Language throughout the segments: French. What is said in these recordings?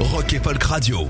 Rock et Folk Radio.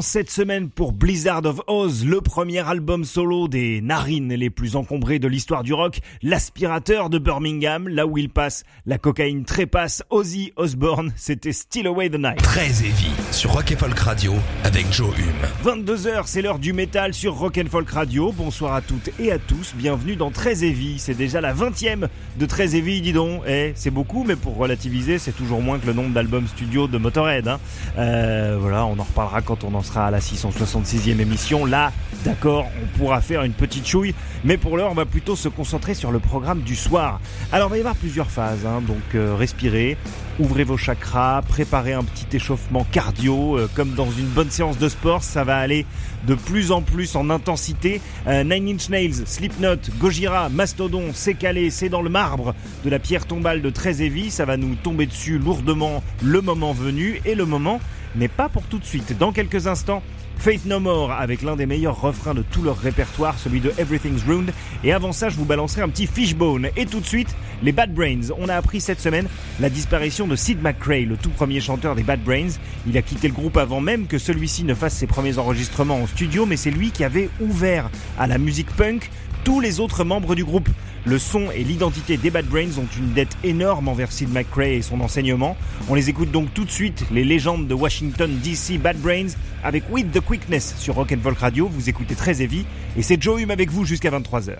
Cette semaine pour Blizzard of Oz, le premier album solo des narines les plus encombrées de l'histoire du rock, l'aspirateur de Birmingham, là où il passe, la cocaïne trépasse Ozzy Osbourne, c'était Still Away the Night. Très heavy sur Rock Folk Radio avec Joe Hume. 22h, c'est l'heure du métal sur Rock Folk Radio. Bonsoir à toutes et à tous, bienvenue dans Très Heavy. C'est déjà la 20e de Très Heavy, dis donc. Eh, c'est beaucoup, mais pour relativiser, c'est toujours moins que le nombre d'albums studio de Motorhead. Hein. Euh, voilà, on en reparlera quand on on en sera à la 666e émission. Là, d'accord, on pourra faire une petite chouille, mais pour l'heure, on va plutôt se concentrer sur le programme du soir. Alors, il va y avoir plusieurs phases, hein. donc euh, respirez, ouvrez vos chakras, préparez un petit échauffement cardio, euh, comme dans une bonne séance de sport, ça va aller de plus en plus en intensité. Euh, Nine Inch Nails, Slipknot, Gojira, Mastodon, c'est calé, c'est dans le marbre de la pierre tombale de Très ça va nous tomber dessus lourdement le moment venu et le moment mais pas pour tout de suite. Dans quelques instants, Faith No More avec l'un des meilleurs refrains de tout leur répertoire, celui de Everything's Ruined. Et avant ça, je vous balancerai un petit fishbone. Et tout de suite, les Bad Brains. On a appris cette semaine la disparition de Sid McRae, le tout premier chanteur des Bad Brains. Il a quitté le groupe avant même que celui-ci ne fasse ses premiers enregistrements en studio, mais c'est lui qui avait ouvert à la musique punk tous les autres membres du groupe. Le son et l'identité des Bad Brains ont une dette énorme envers Sid McRae et son enseignement. On les écoute donc tout de suite, les légendes de Washington DC Bad Brains, avec With the Quickness sur Rock'n'Volk Radio. Vous écoutez très heavy et c'est Joe Hume avec vous jusqu'à 23h.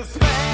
Christmas.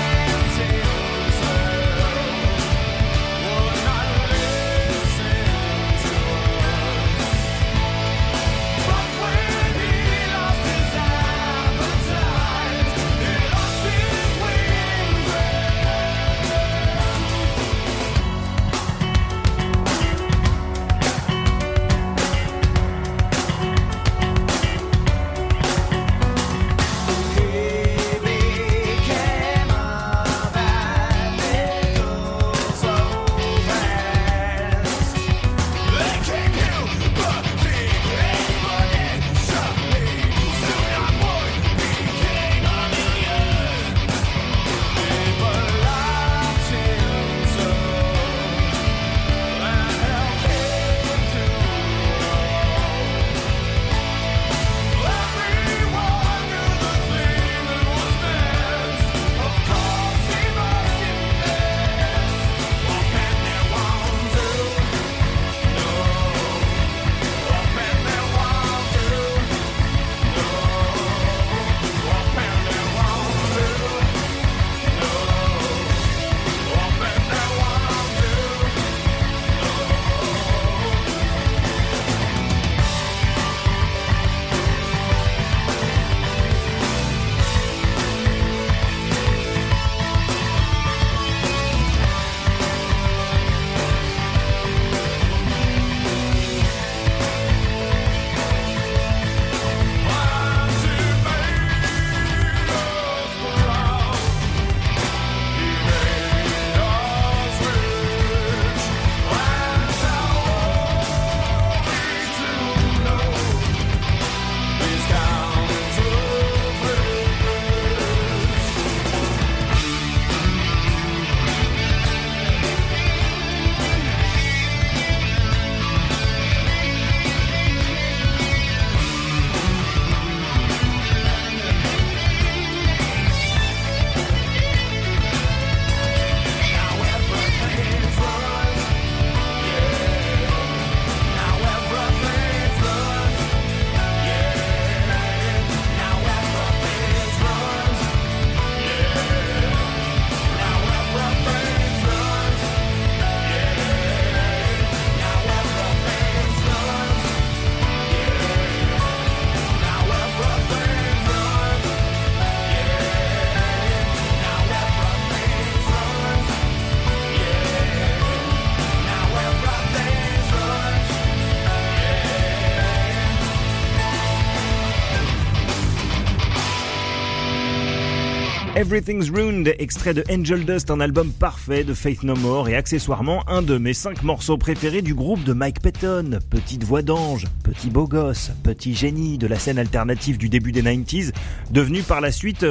Everything's Ruined, extrait de Angel Dust, un album parfait de Faith No More et accessoirement un de mes cinq morceaux préférés du groupe de Mike Patton. Petite voix d'ange, petit beau gosse, petit génie de la scène alternative du début des 90s, devenu par la suite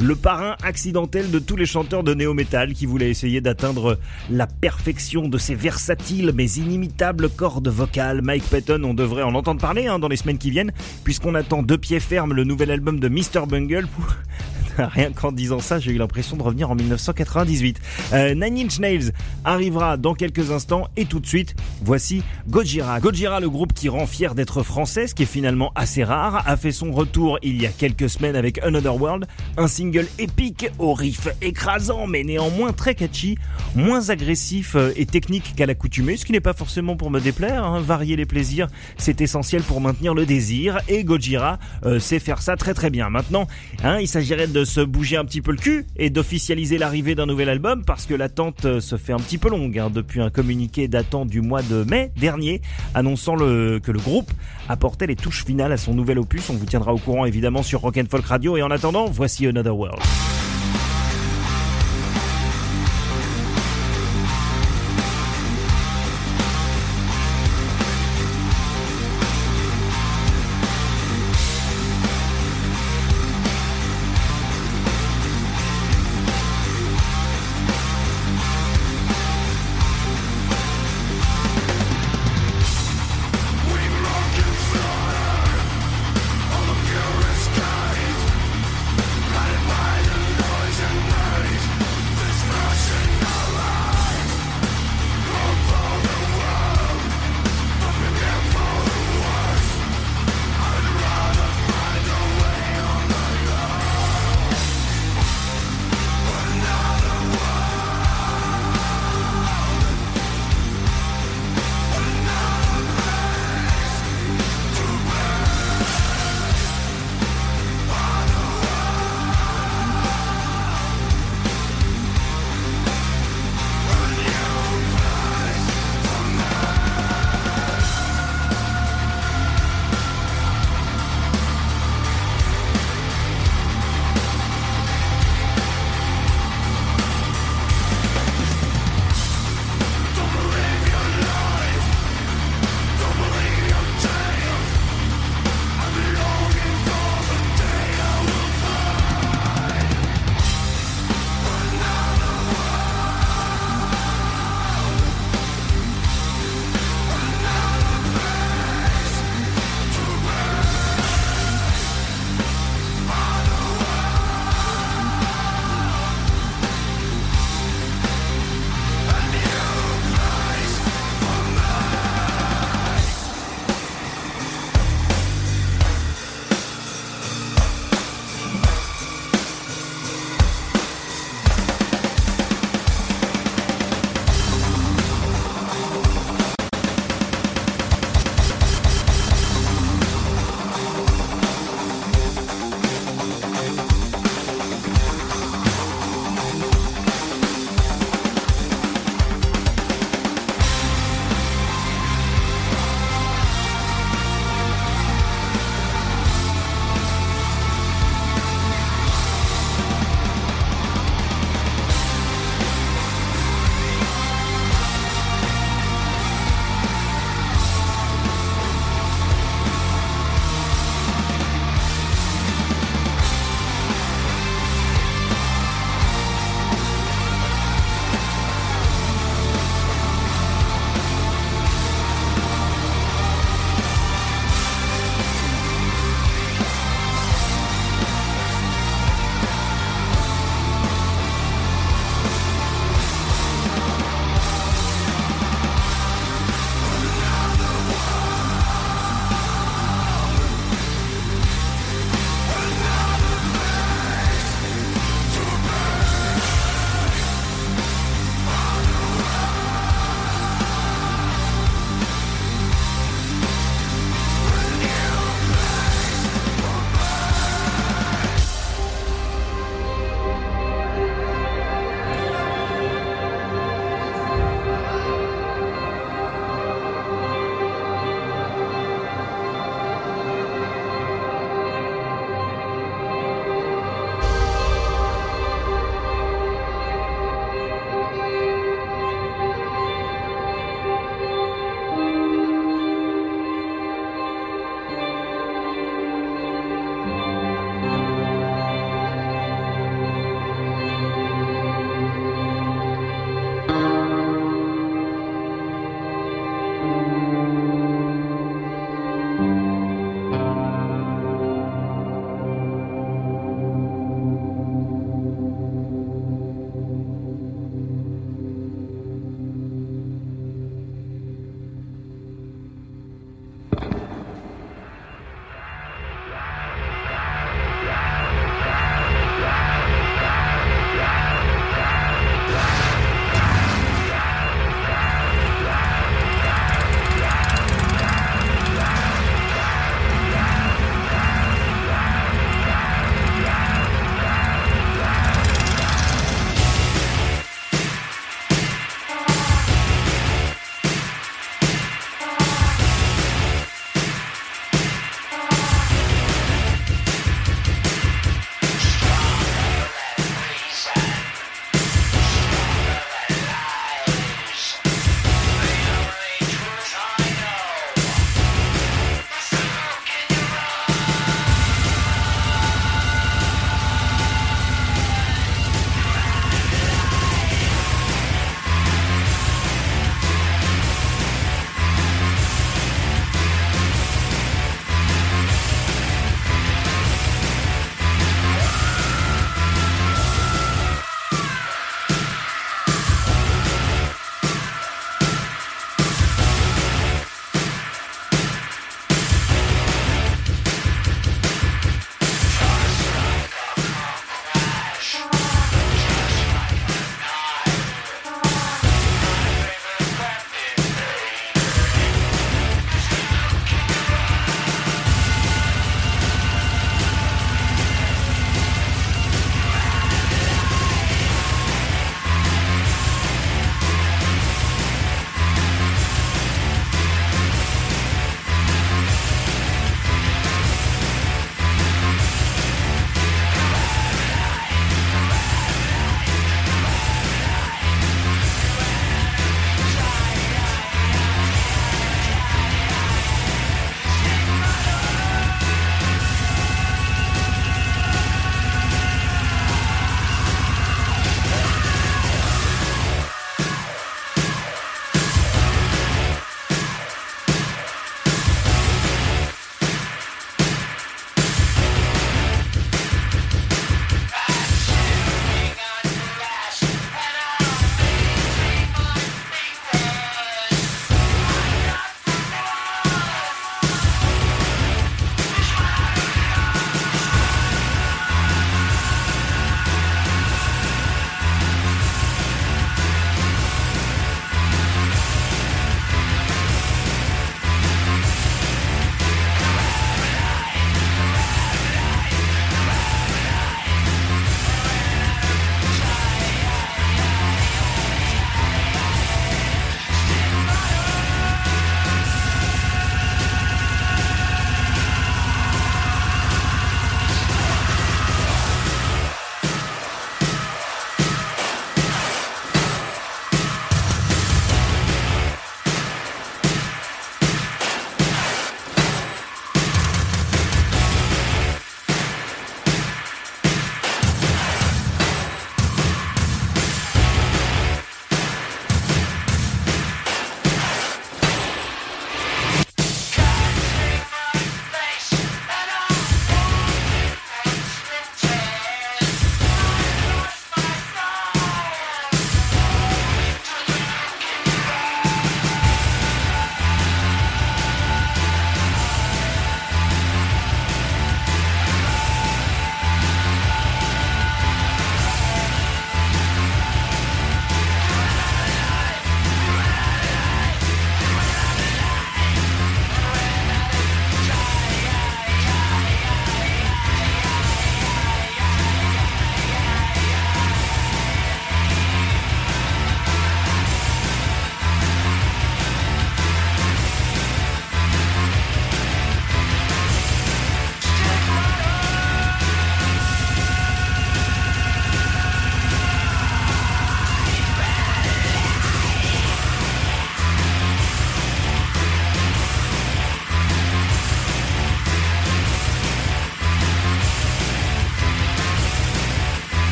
le parrain accidentel de tous les chanteurs de néo-metal qui voulaient essayer d'atteindre la perfection de ces versatiles mais inimitables cordes vocales. Mike Patton, on devrait en entendre parler hein, dans les semaines qui viennent, puisqu'on attend de pied ferme le nouvel album de Mr. Bungle. Rien qu'en disant ça, j'ai eu l'impression de revenir en 1998. Euh, Nine Inch Nails arrivera dans quelques instants et tout de suite, voici Gojira. Gojira, le groupe qui rend fier d'être français, ce qui est finalement assez rare, a fait son retour il y a quelques semaines avec Another World, un single épique au riff écrasant mais néanmoins très catchy, moins agressif euh, et technique qu'à l'accoutumée, ce qui n'est pas forcément pour me déplaire. Hein. Varier les plaisirs, c'est essentiel pour maintenir le désir et Gojira euh, sait faire ça très très bien. Maintenant, hein, il s'agirait de se bouger un petit peu le cul et d'officialiser l'arrivée d'un nouvel album parce que l'attente euh, se fait un petit peu longue hein, depuis un communiqué datant du mois de mai dernier annonçant le, que le groupe apportait les touches finales à son nouvel opus. On vous tiendra au courant évidemment sur Rock Folk Radio et en attendant, voici Another World.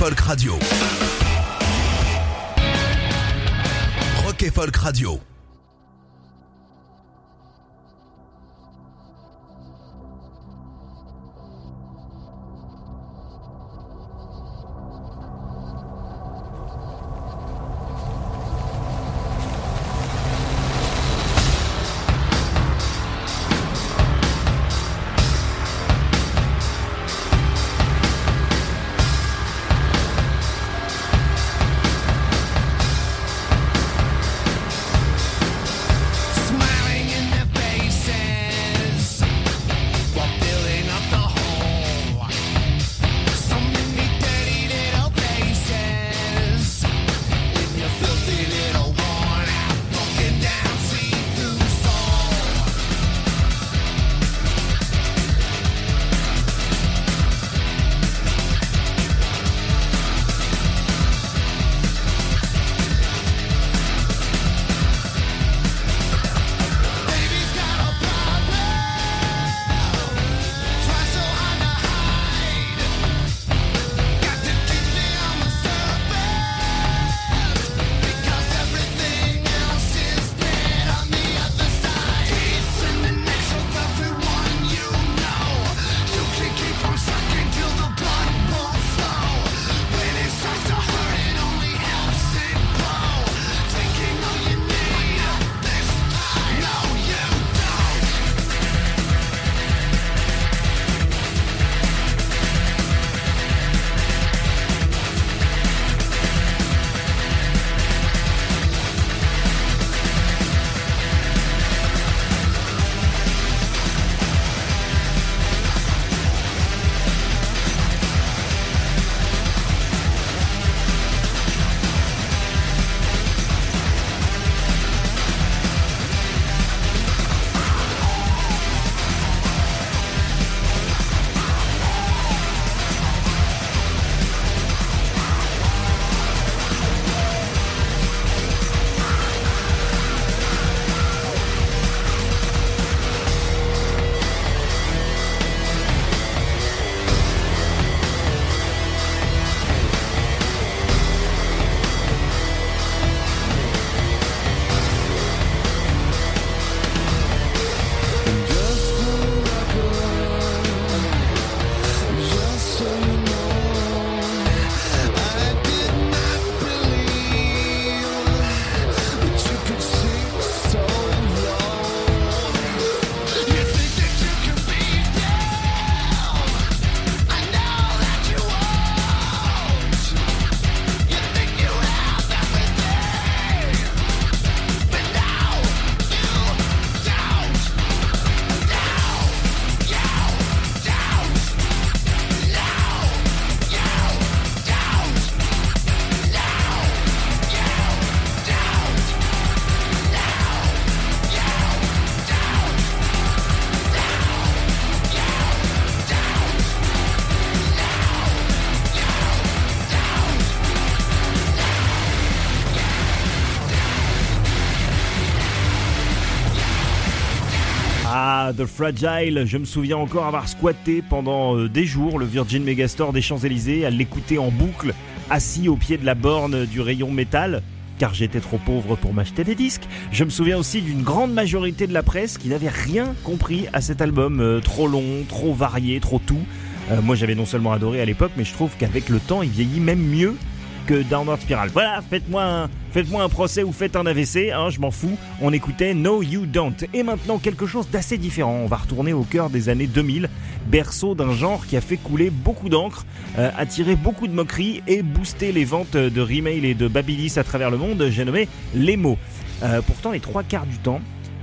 Folk Radio. Rock et Folk Radio. Fragile. Je me souviens encore avoir squatté pendant euh, des jours le Virgin Megastore des Champs-Élysées, à l'écouter en boucle, assis au pied de la borne du rayon métal car j'étais trop pauvre pour m'acheter des disques. Je me souviens aussi d'une grande majorité de la presse qui n'avait rien compris à cet album, euh, trop long, trop varié, trop tout. Euh, moi j'avais non seulement adoré à l'époque, mais je trouve qu'avec le temps il vieillit même mieux Downward Spiral. Voilà, faites-moi un, procès ou faites un AVC, hein, je m'en fous. On écoutait No You Don't. Et maintenant, quelque chose d'assez différent. On va retourner au cœur des années 2000, berceau d'un genre qui a fait couler beaucoup d'encre, euh, attiré beaucoup de moqueries et boosté les ventes de Remail et de Babilis à travers le monde. J'ai nommé les mots. Euh, pourtant, les trois quarts du temps,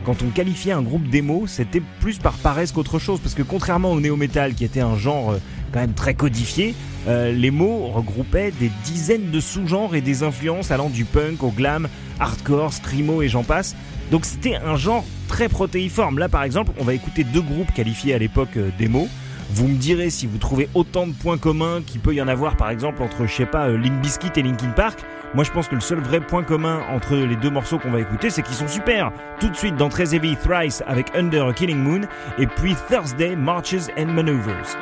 quand on qualifiait un groupe d'émo, c'était plus par paresse qu'autre chose, parce que contrairement au néo-metal, qui était un genre euh, quand même très codifié, euh, les mots regroupaient des dizaines de sous-genres et des influences allant du punk au glam, hardcore, screamo et j'en passe. Donc c'était un genre très protéiforme. Là par exemple, on va écouter deux groupes qualifiés à l'époque euh, d'émo. Vous me direz si vous trouvez autant de points communs qu'il peut y en avoir par exemple entre, je sais pas, Link Biscuit et Linkin Park. Moi je pense que le seul vrai point commun entre les deux morceaux qu'on va écouter, c'est qu'ils sont super. Tout de suite dans Très Heavy Thrice avec Under a Killing Moon et puis Thursday Marches and Maneuvers.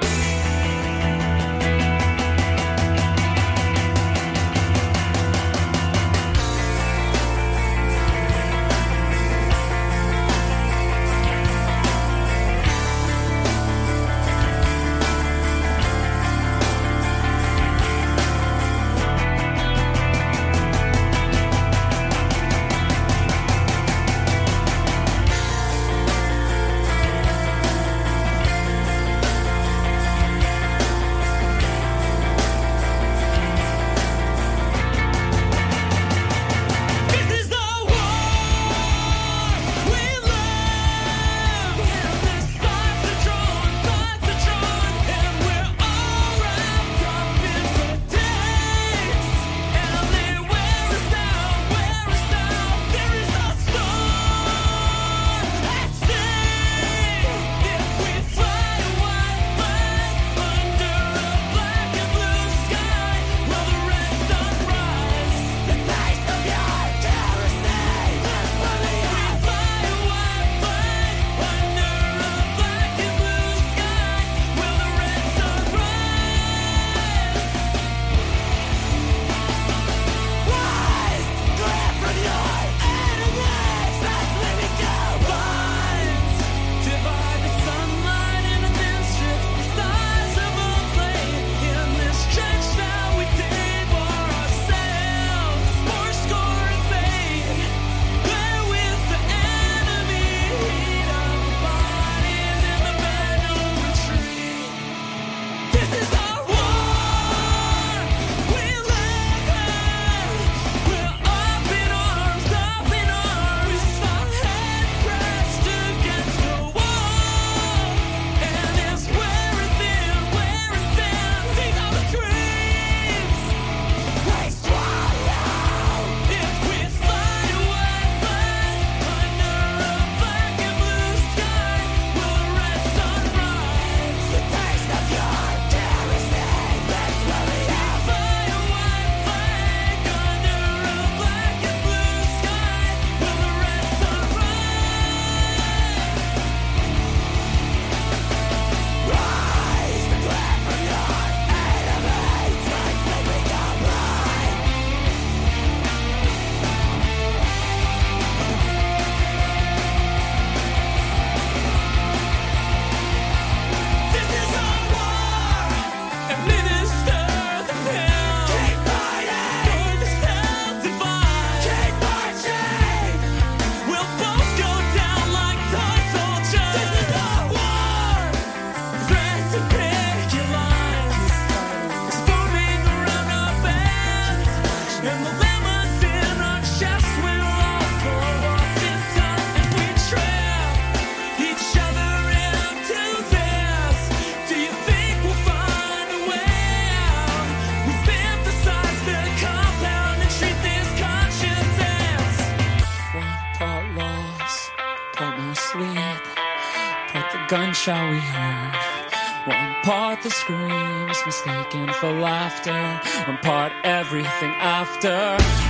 nothing after.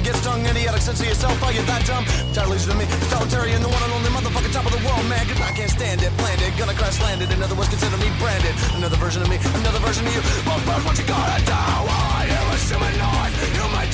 get stung. Idiotic sense of yourself, are you that dumb? Totally to me, totalitarian, the one and only motherfucking top of the world, man. Cause I can't stand it, planned it, gonna crash landed. Another words, consider me branded. Another version of me, another version of you. Both birds, what you gonna do? I am a humanoid. You might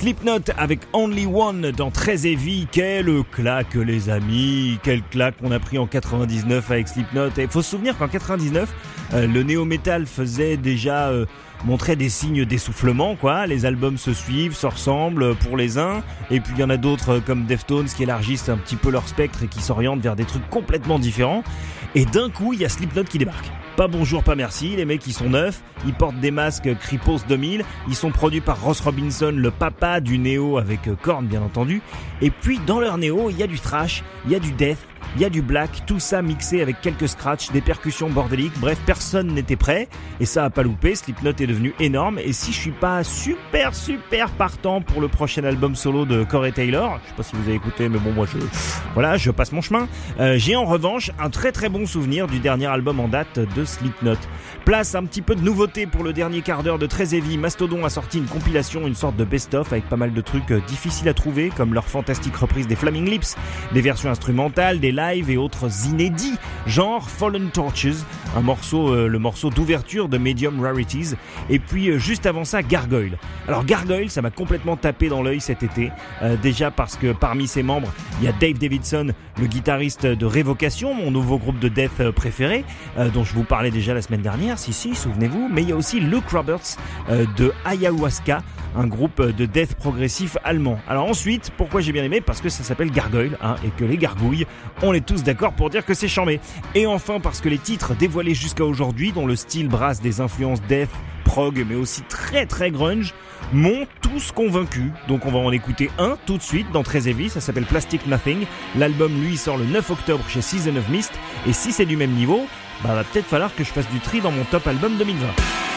Slipknot avec Only One dans Très Heavy. Quelle claque, les amis. Quelle claque on a pris en 99 avec Slipknot. Et faut se souvenir qu'en 99, euh, le néo-metal faisait déjà euh, montrer des signes d'essoufflement, quoi. Les albums se suivent, se ressemblent pour les uns. Et puis il y en a d'autres euh, comme Deftones qui élargissent un petit peu leur spectre et qui s'orientent vers des trucs complètement différents. Et d'un coup, il y a Slipknot qui débarque. Pas bonjour, pas merci, les mecs ils sont neufs, ils portent des masques Kripos 2000, ils sont produits par Ross Robinson, le papa du néo avec euh, Korn bien entendu, et puis dans leur néo il y a du thrash, il y a du death, il y a du black, tout ça mixé avec quelques scratchs, des percussions bordéliques, bref personne n'était prêt, et ça a pas loupé, Slipknot est devenu énorme, et si je suis pas super super partant pour le prochain album solo de Corey Taylor, je sais pas si vous avez écouté mais bon moi je voilà je passe mon chemin, euh, j'ai en revanche un très très bon souvenir du dernier album en date de Slipknot. Place un petit peu de nouveauté pour le dernier quart d'heure de Très Heavy. Mastodon a sorti une compilation, une sorte de best-of avec pas mal de trucs euh, difficiles à trouver, comme leur fantastique reprise des Flaming Lips, des versions instrumentales, des lives et autres inédits, genre Fallen Torches, un morceau, euh, le morceau d'ouverture de Medium Rarities, et puis euh, juste avant ça Gargoyle. Alors Gargoyle, ça m'a complètement tapé dans l'œil cet été, euh, déjà parce que parmi ses membres, il y a Dave Davidson, le guitariste de Révocation, mon nouveau groupe de death préféré, dont je vous parlais déjà la semaine dernière, si si, souvenez-vous, mais il y a aussi Luke Roberts de Ayahuasca, un groupe de death progressif allemand. Alors ensuite, pourquoi j'ai bien aimé? Parce que ça s'appelle Gargoyle, hein, et que les gargouilles, on est tous d'accord pour dire que c'est charmé. Et enfin parce que les titres dévoilés jusqu'à aujourd'hui, dont le style brasse des influences death, prog, mais aussi très très grunge, m'ont tous convaincu. Donc on va en écouter un tout de suite dans Très Heavy, ça s'appelle Plastic Nothing. L'album lui sort le 9 octobre chez Season of Mist, et si c'est du même niveau, bah va peut-être falloir que je fasse du tri dans mon top album 2020.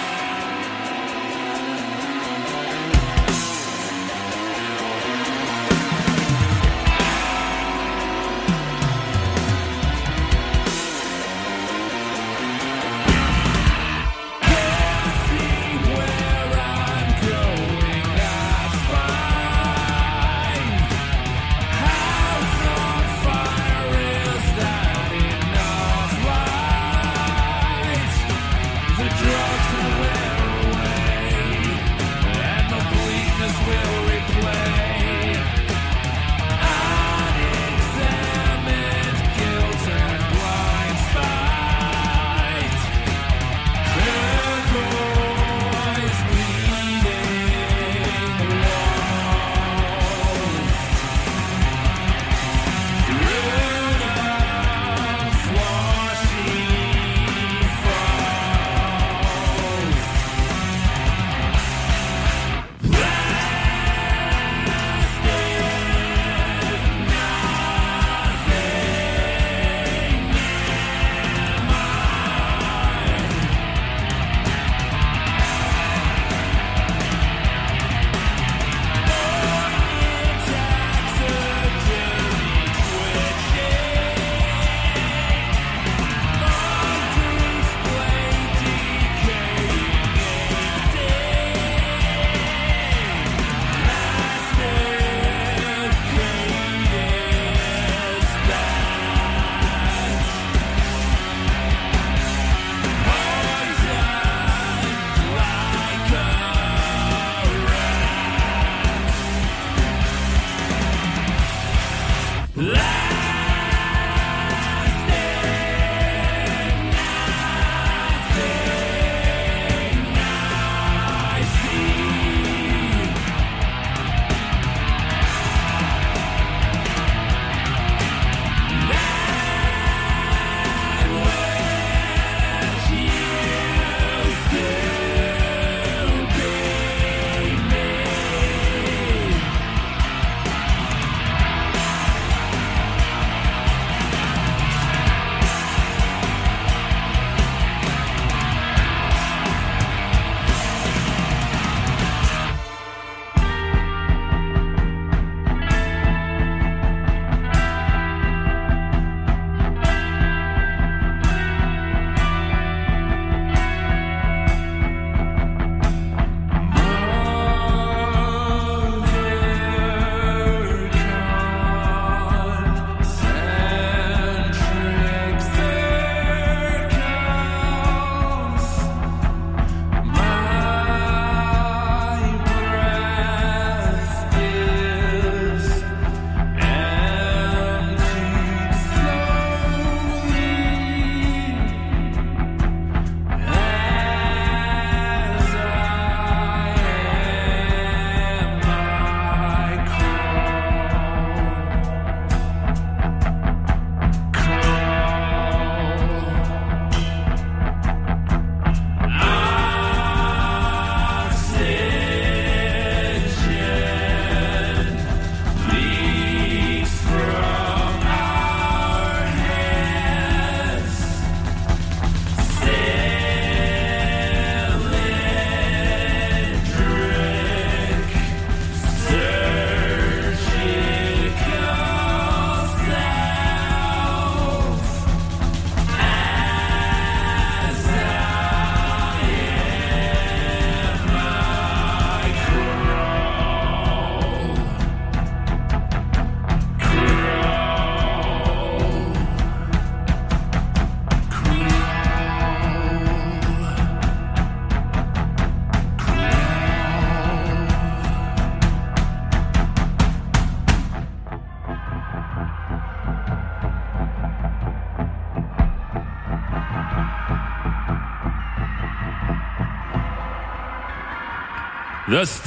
The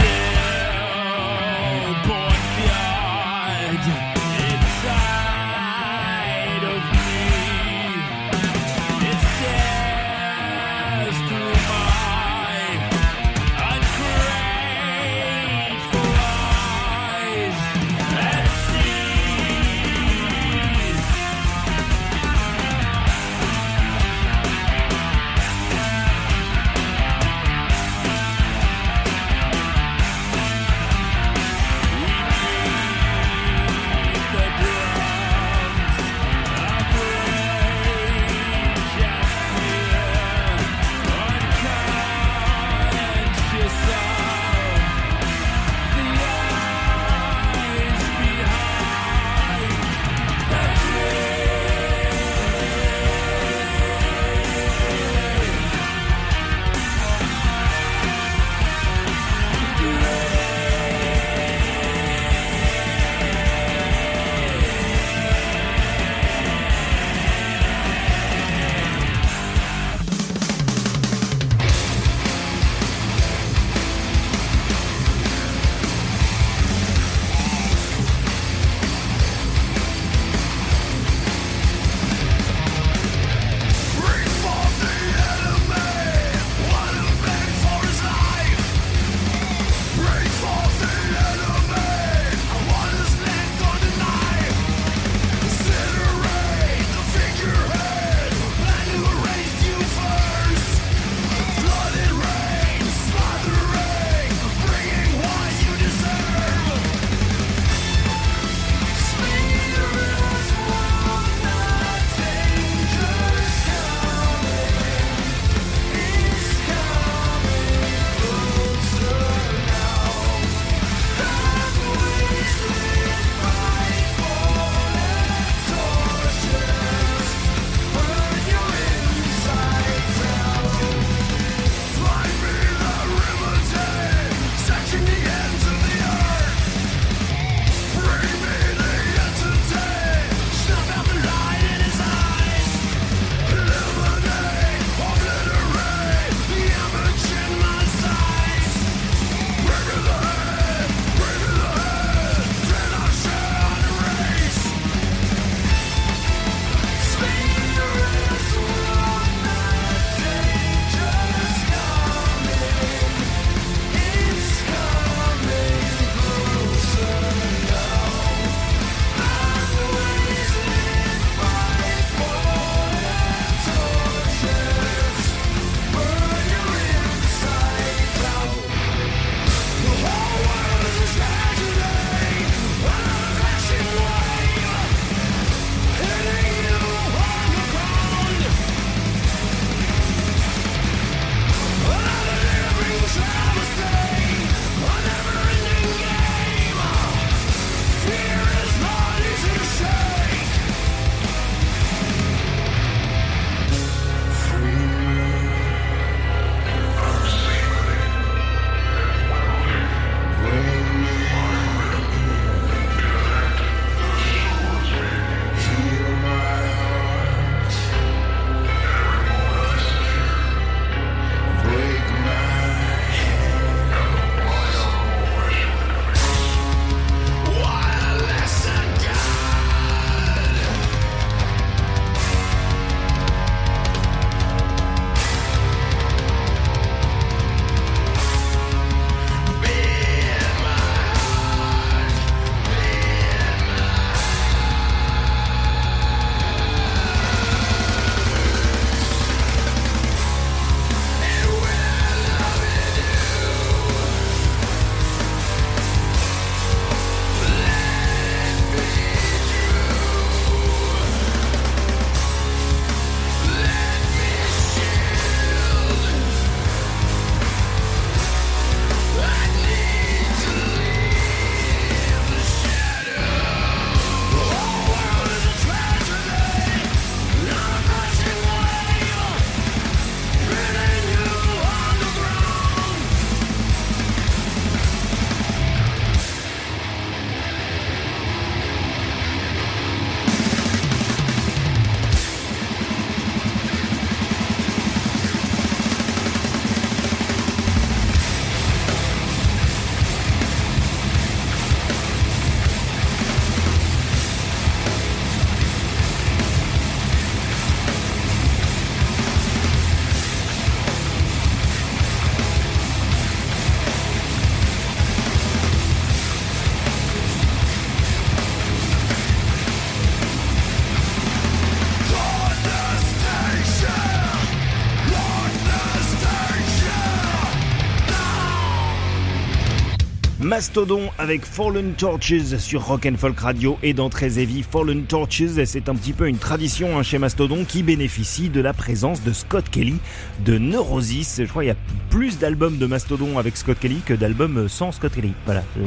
Mastodon avec Fallen Torches sur Rock and Folk Radio et dans Très Heavy. Fallen Torches, c'est un petit peu une tradition hein, chez Mastodon qui bénéficie de la présence de Scott Kelly de Neurosis. Je crois qu'il y a plus d'albums de Mastodon avec Scott Kelly que d'albums sans Scott Kelly. Voilà, euh,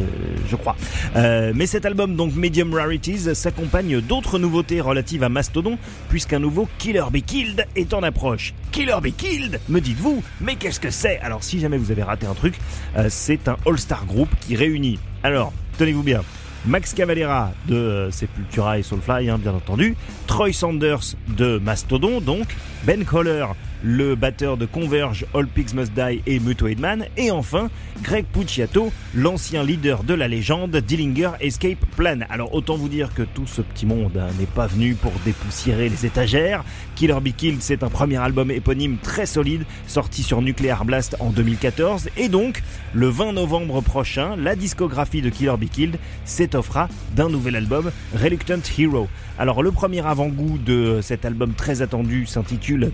je crois. Euh, mais cet album, donc Medium Rarities, s'accompagne d'autres nouveautés relatives à Mastodon, puisqu'un nouveau Killer Be Killed est en approche. Killer Be Killed, me dites-vous, mais qu'est-ce que c'est? Alors si jamais vous avez raté un truc, euh, c'est un all-star group qui réunit. Alors, tenez-vous bien. Max Cavalera de Sepultura et Soulfly, hein, bien entendu. Troy Sanders de Mastodon, donc. Ben Coller le batteur de Converge, All Pigs Must Die et Man, et enfin Greg Pucciato, l'ancien leader de la légende Dillinger Escape Plan. Alors autant vous dire que tout ce petit monde hein, n'est pas venu pour dépoussiérer les étagères. Killer Be Killed, c'est un premier album éponyme très solide, sorti sur Nuclear Blast en 2014, et donc le 20 novembre prochain, la discographie de Killer Be Killed s'étoffera d'un nouvel album, Reluctant Hero. Alors le premier avant-goût de cet album très attendu s'intitule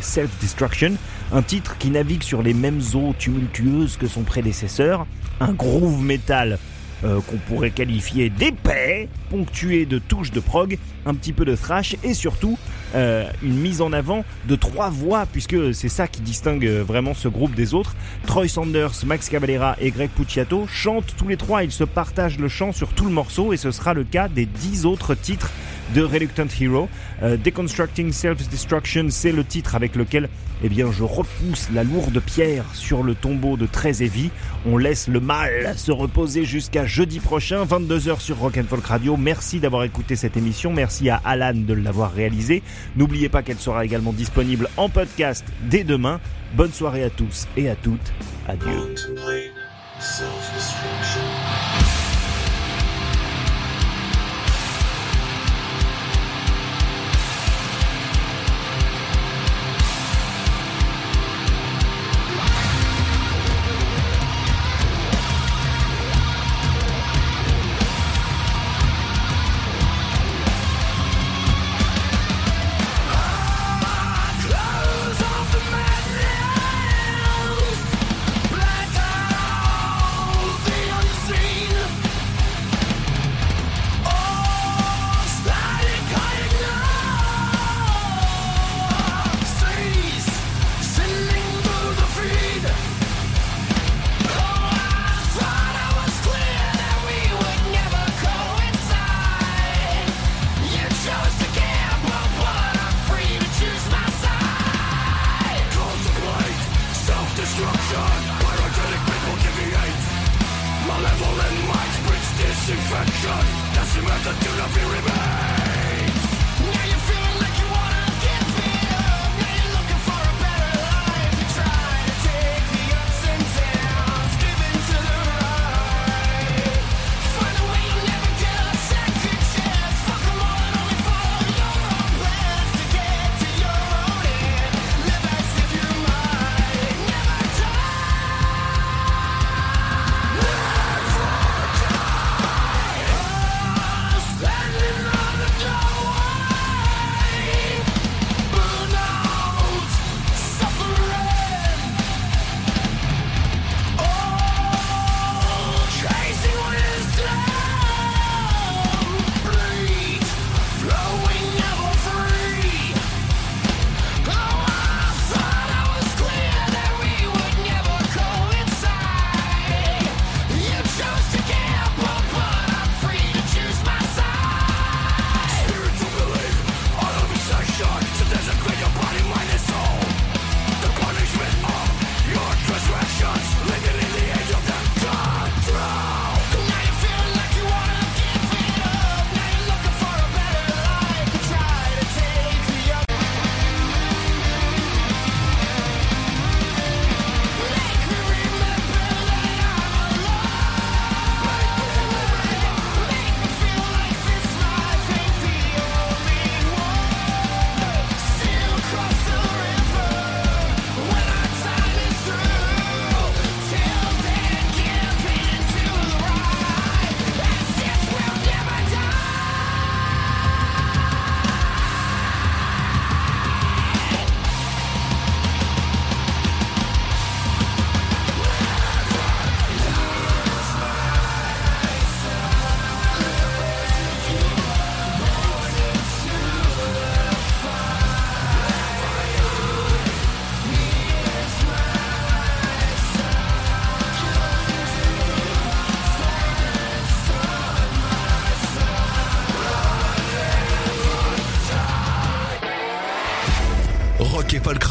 Self-Destruction, un titre qui navigue sur les mêmes eaux tumultueuses que son prédécesseur, un groove metal euh, qu'on pourrait qualifier d'épais, ponctué de touches de prog, un petit peu de thrash et surtout euh, une mise en avant de trois voix, puisque c'est ça qui distingue vraiment ce groupe des autres. Troy Sanders, Max Cavalera et Greg Pucciato chantent tous les trois, ils se partagent le chant sur tout le morceau et ce sera le cas des dix autres titres de Reluctant Hero. Euh, Deconstructing Self-Destruction, c'est le titre avec lequel eh bien, je repousse la lourde pierre sur le tombeau de Heavy. On laisse le mal se reposer jusqu'à jeudi prochain, 22h sur Rock and Folk Radio. Merci d'avoir écouté cette émission. Merci à Alan de l'avoir réalisée. N'oubliez pas qu'elle sera également disponible en podcast dès demain. Bonne soirée à tous et à toutes. Adieu.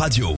Radio.